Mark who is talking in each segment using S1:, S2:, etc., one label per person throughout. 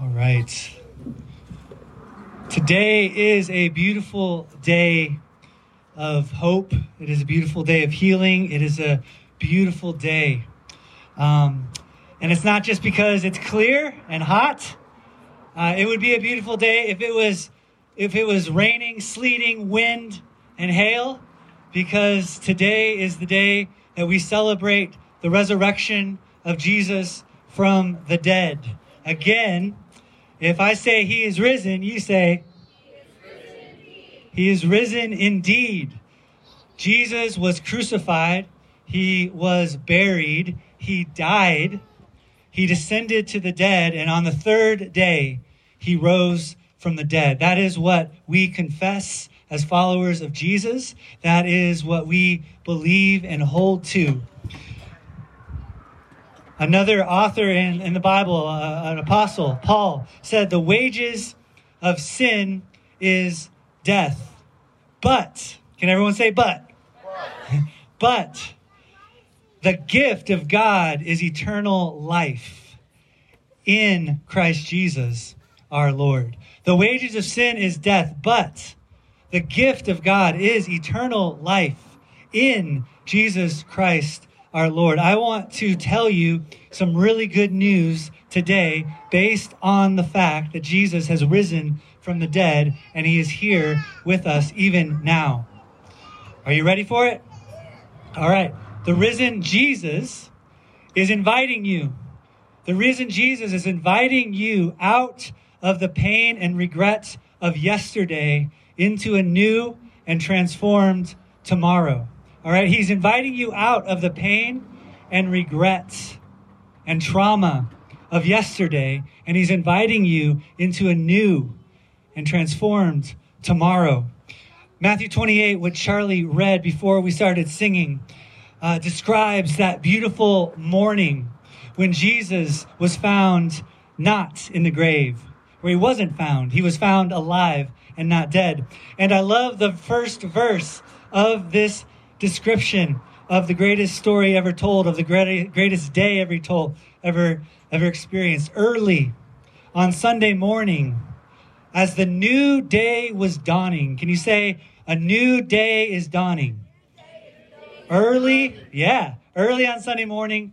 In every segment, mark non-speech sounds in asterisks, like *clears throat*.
S1: All right. Today is a beautiful day of hope. It is a beautiful day of healing. It is a beautiful day. Um, and it's not just because it's clear and hot. Uh, it would be a beautiful day if it was if it was raining, sleeting, wind, and hail, because today is the day that we celebrate the resurrection of Jesus from the dead. Again, if I say he is risen, you say, He is risen indeed. Jesus was crucified, he was buried, he died, he descended to the dead, and on the third day, he rose from the dead. That is what we confess as followers of Jesus. That is what we believe and hold to. Another author in, in the Bible, uh, an apostle, Paul, said, The wages of sin is death. But, can everyone say but? *laughs* but, the gift of God is eternal life in Christ Jesus our Lord. The wages of sin is death, but the gift of God is eternal life in Jesus Christ our Lord. I want to tell you some really good news today based on the fact that Jesus has risen from the dead and he is here with us even now. Are you ready for it? All right. The risen Jesus is inviting you. The risen Jesus is inviting you out of the pain and regret of yesterday into a new and transformed tomorrow. All right, he's inviting you out of the pain and regrets and trauma of yesterday, and he's inviting you into a new and transformed tomorrow. Matthew 28, what Charlie read before we started singing, uh, describes that beautiful morning when Jesus was found not in the grave, where he wasn't found. He was found alive and not dead. And I love the first verse of this description of the greatest story ever told, of the greatest day ever told, ever ever experienced. Early on Sunday morning, as the new day was dawning, can you say a new day is dawning? Early, yeah, early on Sunday morning,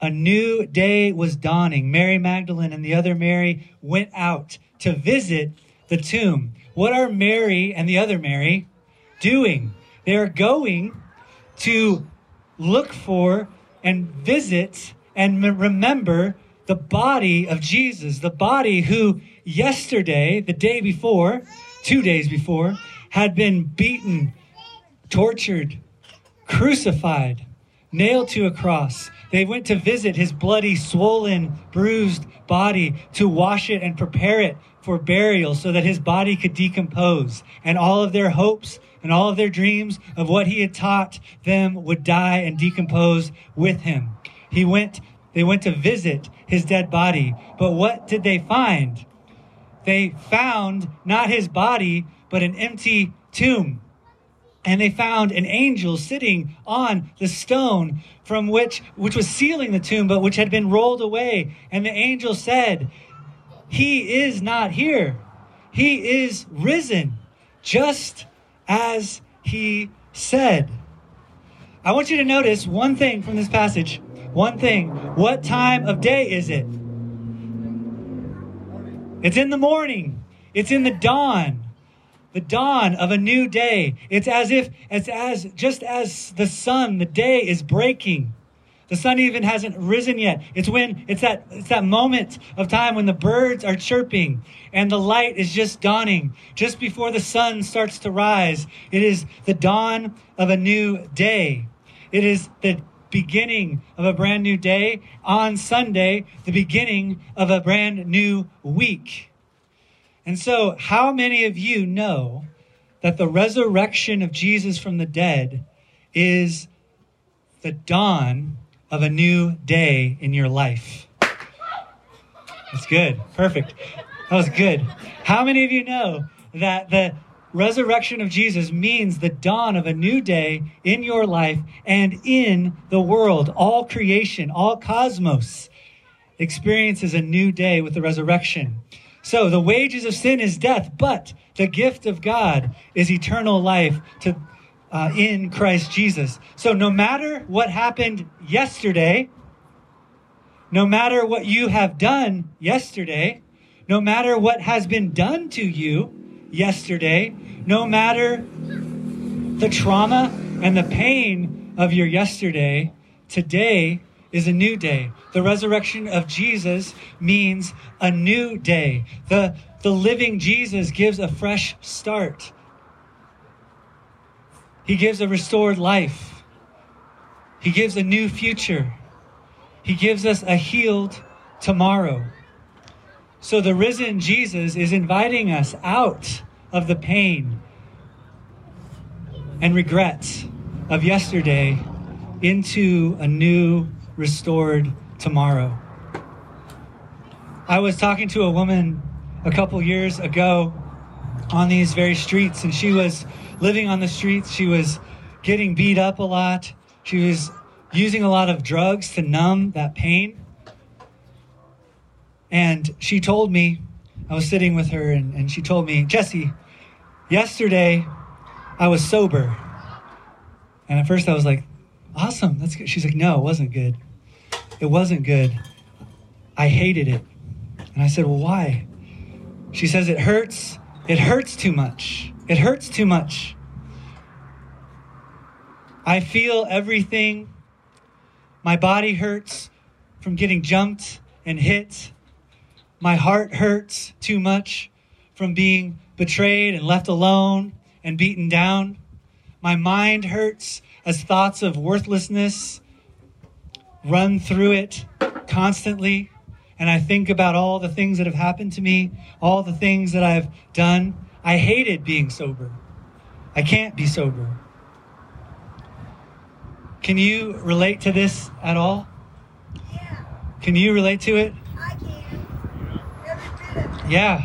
S1: a new day was dawning. Mary Magdalene and the other Mary went out to visit the tomb. What are Mary and the other Mary doing? They are going to look for and visit and remember the body of Jesus, the body who yesterday, the day before, two days before, had been beaten, tortured, crucified, nailed to a cross. They went to visit his bloody, swollen, bruised body to wash it and prepare it for burial so that his body could decompose and all of their hopes and all of their dreams of what he had taught them would die and decompose with him. He went, they went to visit his dead body. But what did they find? They found not his body, but an empty tomb. And they found an angel sitting on the stone from which, which was sealing the tomb, but which had been rolled away. And the angel said, He is not here. He is risen, just as he said. I want you to notice one thing from this passage. One thing. What time of day is it? It's in the morning. It's in the dawn. The dawn of a new day. It's as if, it's as, just as the sun, the day is breaking. The sun even hasn't risen yet. It's when it's that it's that moment of time when the birds are chirping and the light is just dawning, just before the sun starts to rise. It is the dawn of a new day. It is the beginning of a brand new day on Sunday, the beginning of a brand new week. And so, how many of you know that the resurrection of Jesus from the dead is the dawn of a new day in your life. That's good. Perfect. That was good. How many of you know that the resurrection of Jesus means the dawn of a new day in your life and in the world, all creation, all cosmos? experiences a new day with the resurrection. So the wages of sin is death, but the gift of God is eternal life to, uh, in Christ Jesus. So no matter what happened yesterday, no matter what you have done yesterday, no matter what has been done to you yesterday, no matter the trauma and the pain of your yesterday, today is a new day. The resurrection of Jesus means a new day. The, the living Jesus gives a fresh start. He gives a restored life. He gives a new future. He gives us a healed tomorrow. So the risen Jesus is inviting us out of the pain and regrets of yesterday into a new, restored tomorrow. I was talking to a woman a couple years ago on these very streets, and she was living on the streets. She was getting beat up a lot. She was using a lot of drugs to numb that pain. And she told me, I was sitting with her, and, and she told me, Jesse, yesterday I was sober. And at first I was like, awesome, that's good. She's like, no, it wasn't good. It wasn't good. I hated it. And I said, well, why? She says, it hurts. It hurts too much. It hurts too much. I feel everything. My body hurts from getting jumped and hit. My heart hurts too much from being betrayed and left alone and beaten down. My mind hurts as thoughts of worthlessness run through it constantly. And I think about all the things that have happened to me, all the things that I've done. I hated being sober. I can't be sober. Can you relate to this at all?
S2: Yeah,
S1: Can you relate to it?
S2: I can. Never did it.
S1: Yeah.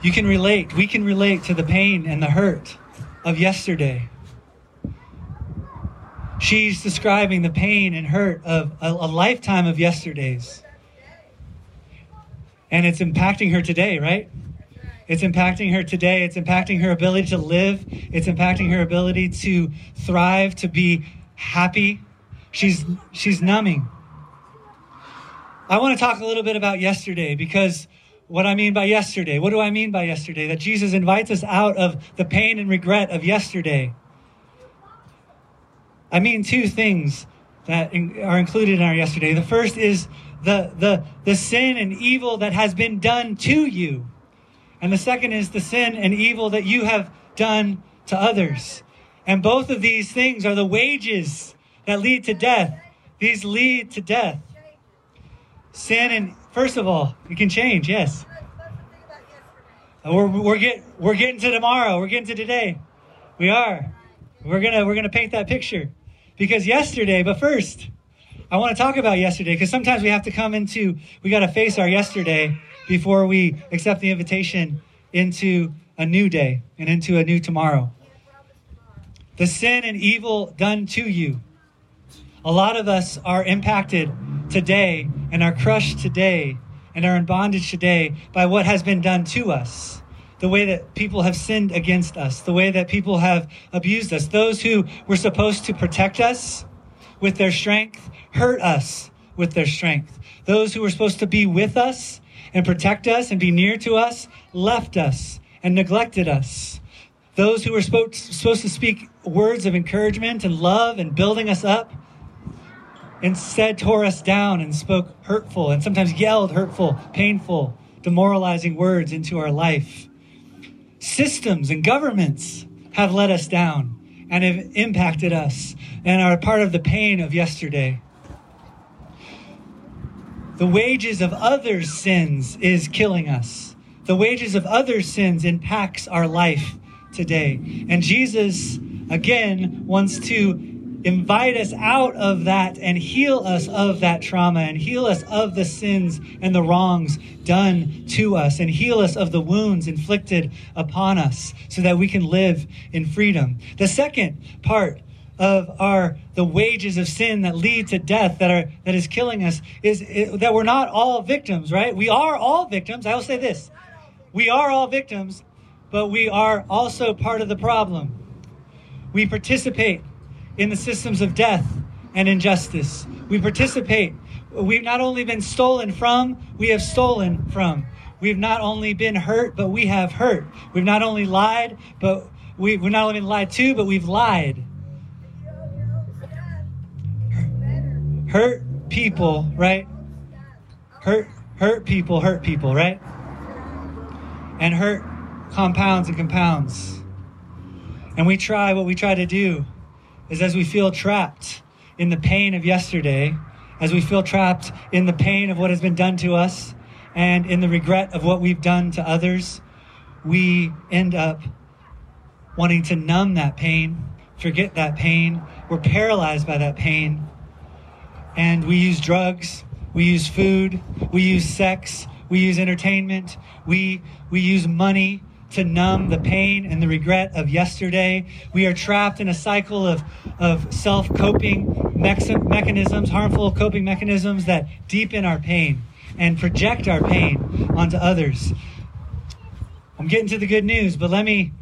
S1: You can relate. We can relate to the pain and the hurt of yesterday. She's describing the pain and hurt of a, a lifetime of yesterdays. And it's impacting her today, right? It's impacting her today. It's impacting her ability to live. It's impacting her ability to thrive, to be happy. She's she's numbing. I want to talk a little bit about yesterday because what I mean by yesterday, what do I mean by yesterday? That Jesus invites us out of the pain and regret of yesterday. I mean two things that in- are included in our yesterday. The first is the, the, the sin and evil that has been done to you. And the second is the sin and evil that you have done to others. And both of these things are the wages that lead to death. These lead to death. Sin and first of all, it can change, yes. We're, we're, get, we're getting to tomorrow. We're getting to today. We are. We're gonna we're gonna paint that picture because yesterday. But first, I want to talk about yesterday because sometimes we have to come into we got to face our yesterday before we accept the invitation into a new day and into a new tomorrow. The sin and evil done to you. A lot of us are impacted today and are crushed today and are in bondage today by what has been done to us. The way that people have sinned against us, the way that people have abused us. Those who were supposed to protect us with their strength hurt us with their strength. Those who were supposed to be with us and protect us and be near to us left us and neglected us. Those who were supposed to speak words of encouragement and love and building us up instead tore us down and spoke hurtful and sometimes yelled hurtful, painful, demoralizing words into our life. Systems and governments have let us down and have impacted us and are part of the pain of yesterday. The wages of others' sins is killing us. The wages of others' sins impacts our life today. And Jesus, again, wants to invite us out of that and heal us of that trauma and heal us of the sins and the wrongs done to us and heal us of the wounds inflicted upon us so that we can live in freedom. The second part of our the wages of sin that lead to death that are that is killing us is, is that we're not all victims, right? We are all victims. I will say this. We are all victims, but we are also part of the problem. We participate in the systems of death and injustice. We participate. We've not only been stolen from, we have stolen from. We've not only been hurt, but we have hurt. We've not only lied, but we, we've not only been lied to, but we've lied. Hurt people, right? Hurt, hurt people, hurt people, right? And hurt compounds and compounds. And we try, what we try to do is as we feel trapped in the pain of yesterday, as we feel trapped in the pain of what has been done to us, and in the regret of what we've done to others, we end up wanting to numb that pain, forget that pain. We're paralyzed by that pain. And we use drugs, we use food, we use sex, we use entertainment, we, we use money to numb the pain and the regret of yesterday. We are trapped in a cycle of, of self coping mechanisms, harmful coping mechanisms that deepen our pain and project our pain onto others. I'm getting to the good news, but let me.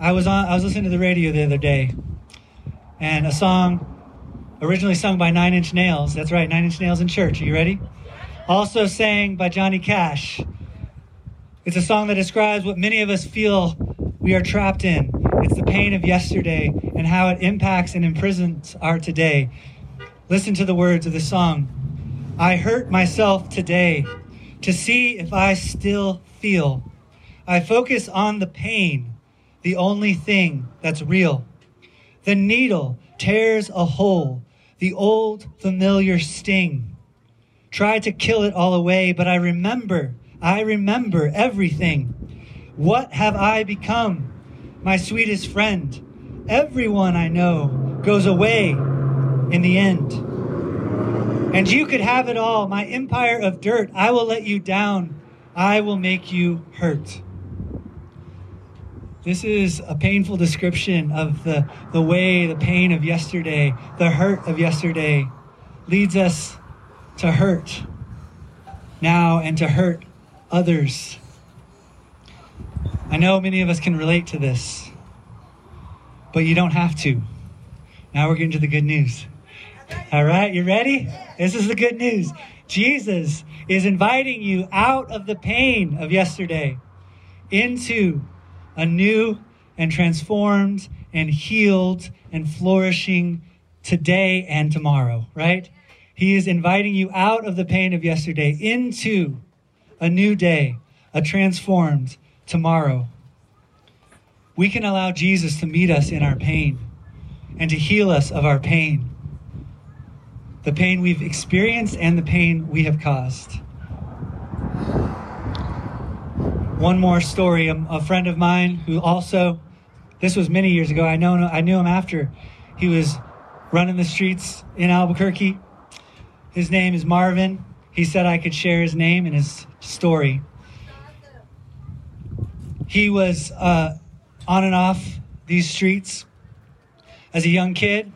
S1: I was on. I was listening to the radio the other day, and a song originally sung by Nine Inch Nails. That's right, Nine Inch Nails in church. Are you ready? Also sang by Johnny Cash. It's a song that describes what many of us feel we are trapped in. It's the pain of yesterday and how it impacts and imprisons our today. Listen to the words of the song. I hurt myself today to see if I still feel. I focus on the pain, the only thing that's real. The needle tears a hole, the old familiar sting. Try to kill it all away, but I remember, I remember everything. What have I become? My sweetest friend. Everyone I know goes away in the end. And you could have it all. My empire of dirt, I will let you down. I will make you hurt. This is a painful description of the, the way the pain of yesterday, the hurt of yesterday, leads us to hurt now and to hurt others. I know many of us can relate to this, but you don't have to. Now we're getting to the good news. All right, you ready? This is the good news. Jesus is inviting you out of the pain of yesterday into a new and transformed and healed and flourishing today and tomorrow, right? He is inviting you out of the pain of yesterday into a new day, a transformed tomorrow. We can allow Jesus to meet us in our pain and to heal us of our pain the pain we've experienced and the pain we have caused. One more story. A, a friend of mine who also, this was many years ago. I know I knew him after he was running the streets in Albuquerque. His name is Marvin. He said I could share his name and his story. He was uh, on and off these streets as a young kid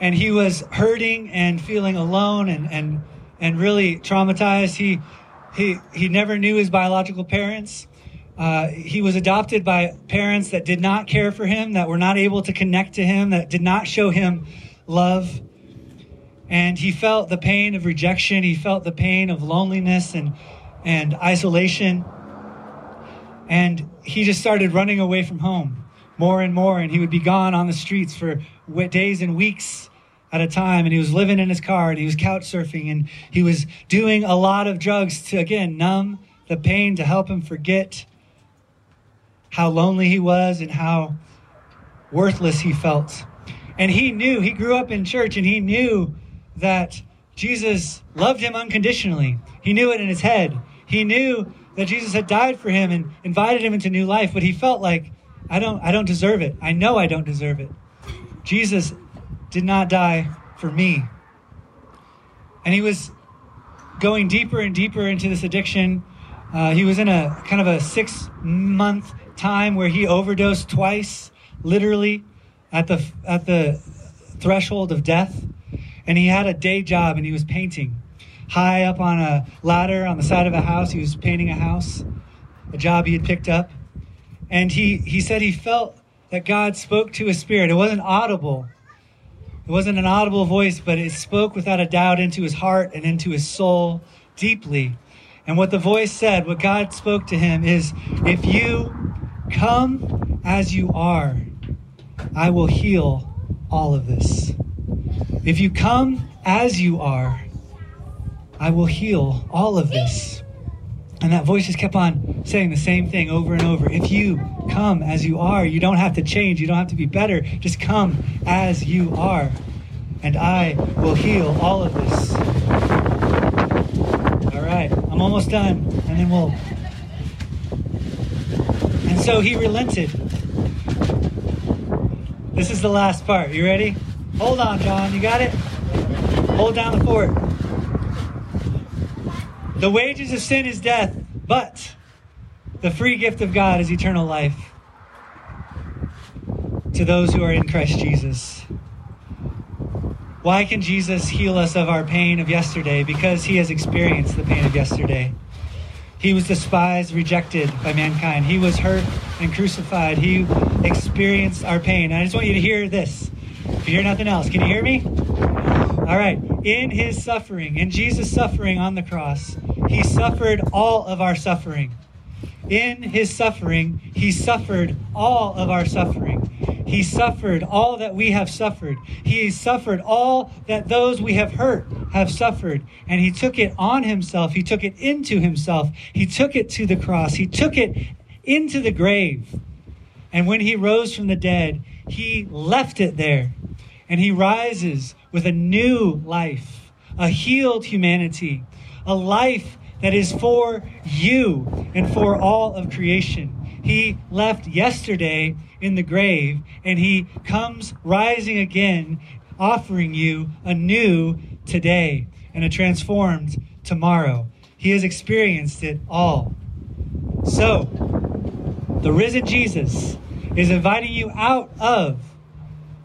S1: and he was hurting and feeling alone and and and really traumatized. He he he never knew his biological parents. Uh, he was adopted by parents that did not care for him, that were not able to connect to him, that did not show him love. And he felt the pain of rejection. He felt the pain of loneliness and and isolation. And he just started running away from home more and more. And he would be gone on the streets for days and weeks at a time and he was living in his car and he was couch surfing and he was doing a lot of drugs to again numb the pain to help him forget how lonely he was and how worthless he felt and he knew he grew up in church and he knew that Jesus loved him unconditionally. He knew it in his head. He knew that Jesus had died for him and invited him into new life but he felt like I don't I don't deserve it. I know I don't deserve it. Jesus did not die for me. And he was going deeper and deeper into this addiction. Uh, he was in a kind of a six month time where he overdosed twice, literally, at the at the threshold of death, and he had a day job and he was painting. High up on a ladder on the side of a house, he was painting a house, a job he had picked up. And he, he said he felt that God spoke to his spirit. It wasn't audible. It wasn't an audible voice, but it spoke without a doubt into his heart and into his soul deeply. And what the voice said, what God spoke to him is if you come as you are, I will heal all of this. If you come as you are, I will heal all of this. And that voice just kept on saying the same thing over and over. If you come as you are, you don't have to change, you don't have to be better. Just come as you are, and I will heal all of this. All right, I'm almost done, and then we'll. And so he relented. This is the last part. You ready? Hold on, John. You got it? Hold down the fort. The wages of sin is death, but the free gift of God is eternal life to those who are in Christ Jesus. Why can Jesus heal us of our pain of yesterday? Because he has experienced the pain of yesterday. He was despised, rejected by mankind. He was hurt and crucified. He experienced our pain. I just want you to hear this. If you hear nothing else, can you hear me? All right. In his suffering, in Jesus' suffering on the cross, he suffered all of our suffering. In his suffering, he suffered all of our suffering. He suffered all that we have suffered. He suffered all that those we have hurt have suffered. And he took it on himself. He took it into himself. He took it to the cross. He took it into the grave. And when he rose from the dead, he left it there. And he rises with a new life, a healed humanity, a life that is for you and for all of creation. He left yesterday in the grave and he comes rising again, offering you a new today and a transformed tomorrow. He has experienced it all. So, the risen Jesus is inviting you out of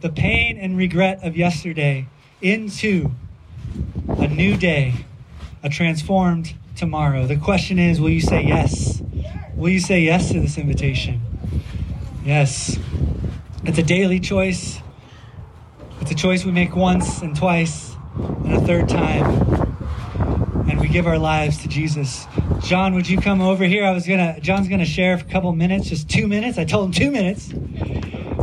S1: the pain and regret of yesterday into a new day, a transformed tomorrow. The question is will you say yes? Will you say yes to this invitation? Yes. It's a daily choice. It's a choice we make once and twice and a third time. And we give our lives to Jesus. John, would you come over here? I was gonna John's gonna share for a couple minutes, just two minutes. I told him two minutes.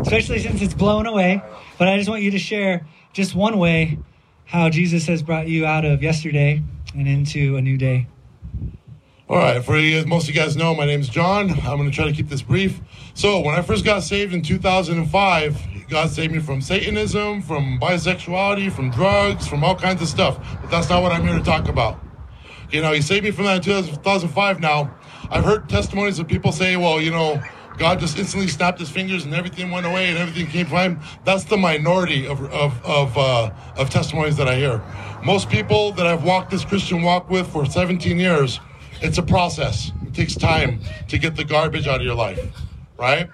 S1: Especially since it's blown away. But I just want you to share just one way how Jesus has brought you out of yesterday and into a new day.
S3: All right, for you, most of you guys know, my name's John. I'm going to try to keep this brief. So, when I first got saved in 2005, God saved me from Satanism, from bisexuality, from drugs, from all kinds of stuff. But that's not what I'm here to talk about. You know, He saved me from that in 2005 now. I've heard testimonies of people say, well, you know, God just instantly snapped his fingers and everything went away and everything came fine. That's the minority of, of, of, uh, of testimonies that I hear. Most people that I've walked this Christian walk with for 17 years it's a process. It takes time to get the garbage out of your life, right?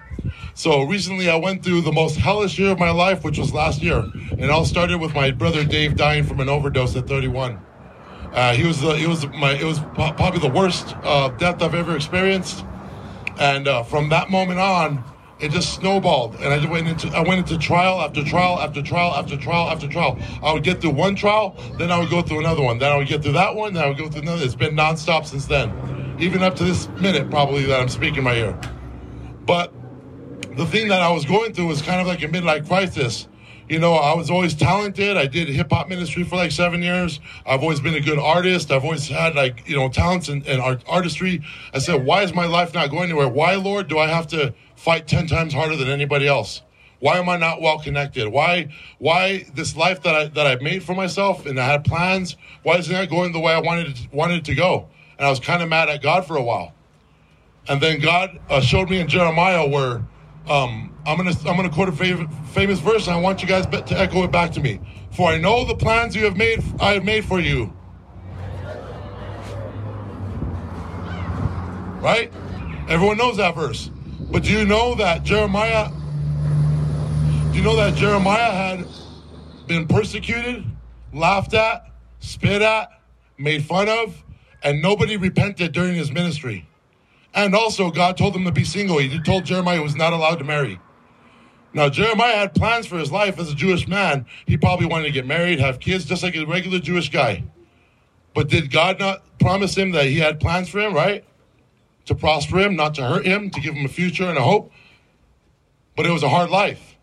S3: So recently I went through the most hellish year of my life, which was last year. And it all started with my brother Dave dying from an overdose at 31. Uh, he was he was my it was probably the worst uh, death I've ever experienced, and uh, from that moment on, it just snowballed and I went into I went into trial after trial after trial after trial after trial. I would get through one trial, then I would go through another one, then I would get through that one, then I would go through another. It's been nonstop since then, even up to this minute probably that I'm speaking right here. But the thing that I was going through was kind of like a midlife crisis. You know, I was always talented. I did hip hop ministry for like seven years. I've always been a good artist. I've always had like, you know, talents and, and art, artistry. I said, why is my life not going anywhere? Why, Lord, do I have to fight 10 times harder than anybody else? Why am I not well connected? Why why this life that I that I've made for myself and I had plans, why isn't that going the way I wanted it, wanted it to go? And I was kind of mad at God for a while. And then God uh, showed me in Jeremiah where um, I'm gonna I'm gonna quote a fav- famous verse, and I want you guys to echo it back to me. For I know the plans you have made I have made for you. Right? Everyone knows that verse. But do you know that Jeremiah, do you know that Jeremiah had been persecuted, laughed at, spit at, made fun of, and nobody repented during his ministry. And also, God told him to be single. He told Jeremiah he was not allowed to marry. Now, Jeremiah had plans for his life as a Jewish man. He probably wanted to get married, have kids, just like a regular Jewish guy. But did God not promise him that he had plans for him, right? To prosper him, not to hurt him, to give him a future and a hope? But it was a hard life.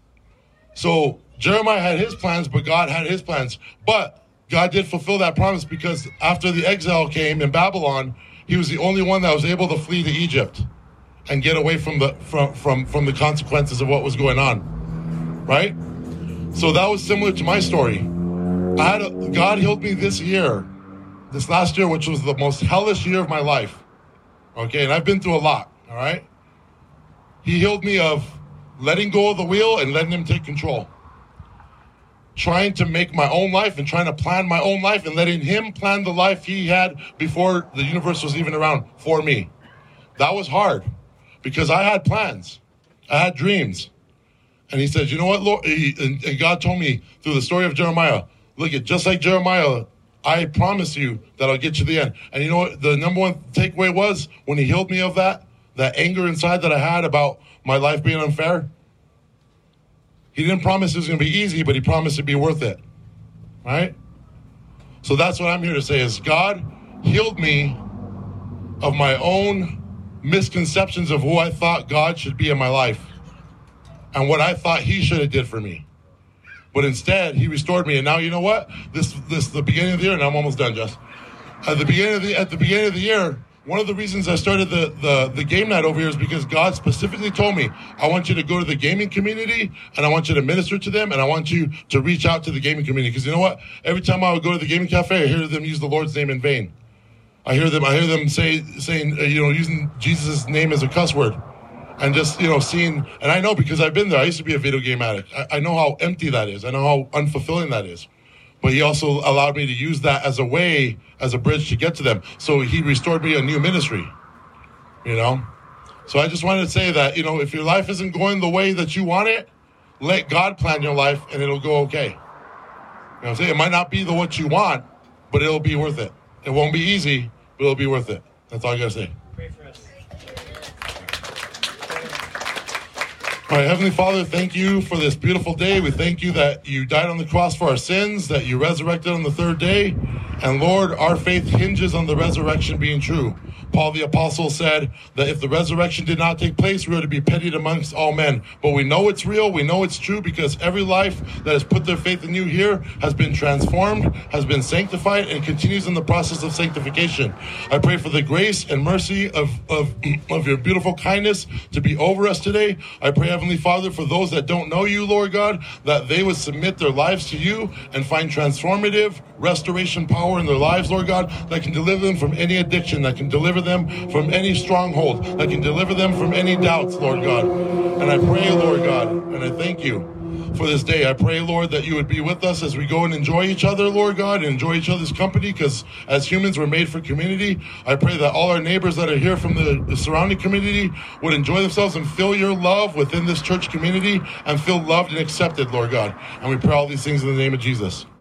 S3: So Jeremiah had his plans, but God had his plans. But God did fulfill that promise because after the exile came in Babylon, he was the only one that was able to flee to Egypt and get away from the from from from the consequences of what was going on. Right? So that was similar to my story. I had a, God healed me this year, this last year, which was the most hellish year of my life. Okay, and I've been through a lot. All right. He healed me of letting go of the wheel and letting him take control. Trying to make my own life and trying to plan my own life and letting him plan the life he had before the universe was even around for me. That was hard because I had plans, I had dreams. And he said, You know what, Lord? And, God told me through the story of Jeremiah, look at just like Jeremiah, I promise you that I'll get you to the end. And you know what the number one takeaway was when he healed me of that, that anger inside that I had about my life being unfair? He didn't promise it was going to be easy, but he promised it'd be worth it. Right? So that's what I'm here to say is God healed me of my own misconceptions of who I thought God should be in my life and what I thought he should have did for me. But instead, he restored me. And now you know what? This this the beginning of the year, and I'm almost done, Jess. At the beginning of the at the beginning of the year, one of the reasons I started the, the, the game night over here is because God specifically told me, I want you to go to the gaming community and I want you to minister to them and I want you to reach out to the gaming community. Because you know what? Every time I would go to the gaming cafe, I hear them use the Lord's name in vain. I hear them, I hear them say, saying, uh, you know, using Jesus' name as a cuss word. And just, you know, seeing, and I know because I've been there, I used to be a video game addict. I, I know how empty that is. I know how unfulfilling that is but he also allowed me to use that as a way, as a bridge to get to them. So he restored me a new ministry, you know? So I just wanted to say that, you know, if your life isn't going the way that you want it, let God plan your life and it'll go okay. You know what I'm saying? It might not be the what you want, but it'll be worth it. It won't be easy, but it'll be worth it. That's all I gotta say.
S1: Pray for us.
S3: Right, Heavenly Father, thank you for this beautiful day. We thank you that you died on the cross for our sins, that you resurrected on the third day. And Lord, our faith hinges on the resurrection being true. Paul the Apostle said that if the resurrection did not take place, we were to be pitied amongst all men. But we know it's real, we know it's true because every life that has put their faith in you here has been transformed, has been sanctified, and continues in the process of sanctification. I pray for the grace and mercy of, of, *clears throat* of your beautiful kindness to be over us today. I pray, Heavenly Father, for those that don't know you, Lord God, that they would submit their lives to you and find transformative restoration power in their lives, Lord God, that can deliver them from any addiction, that can deliver them from any stronghold, that can deliver them from any doubts, Lord God. And I pray, Lord God, and I thank you for this day. I pray, Lord, that you would be with us as we go and enjoy each other, Lord God, and enjoy each other's company, because as humans, we're made for community. I pray that all our neighbors that are here from the, the surrounding community would enjoy themselves and feel your love within this church community and feel loved and accepted, Lord God. And we pray all these things in the name of Jesus.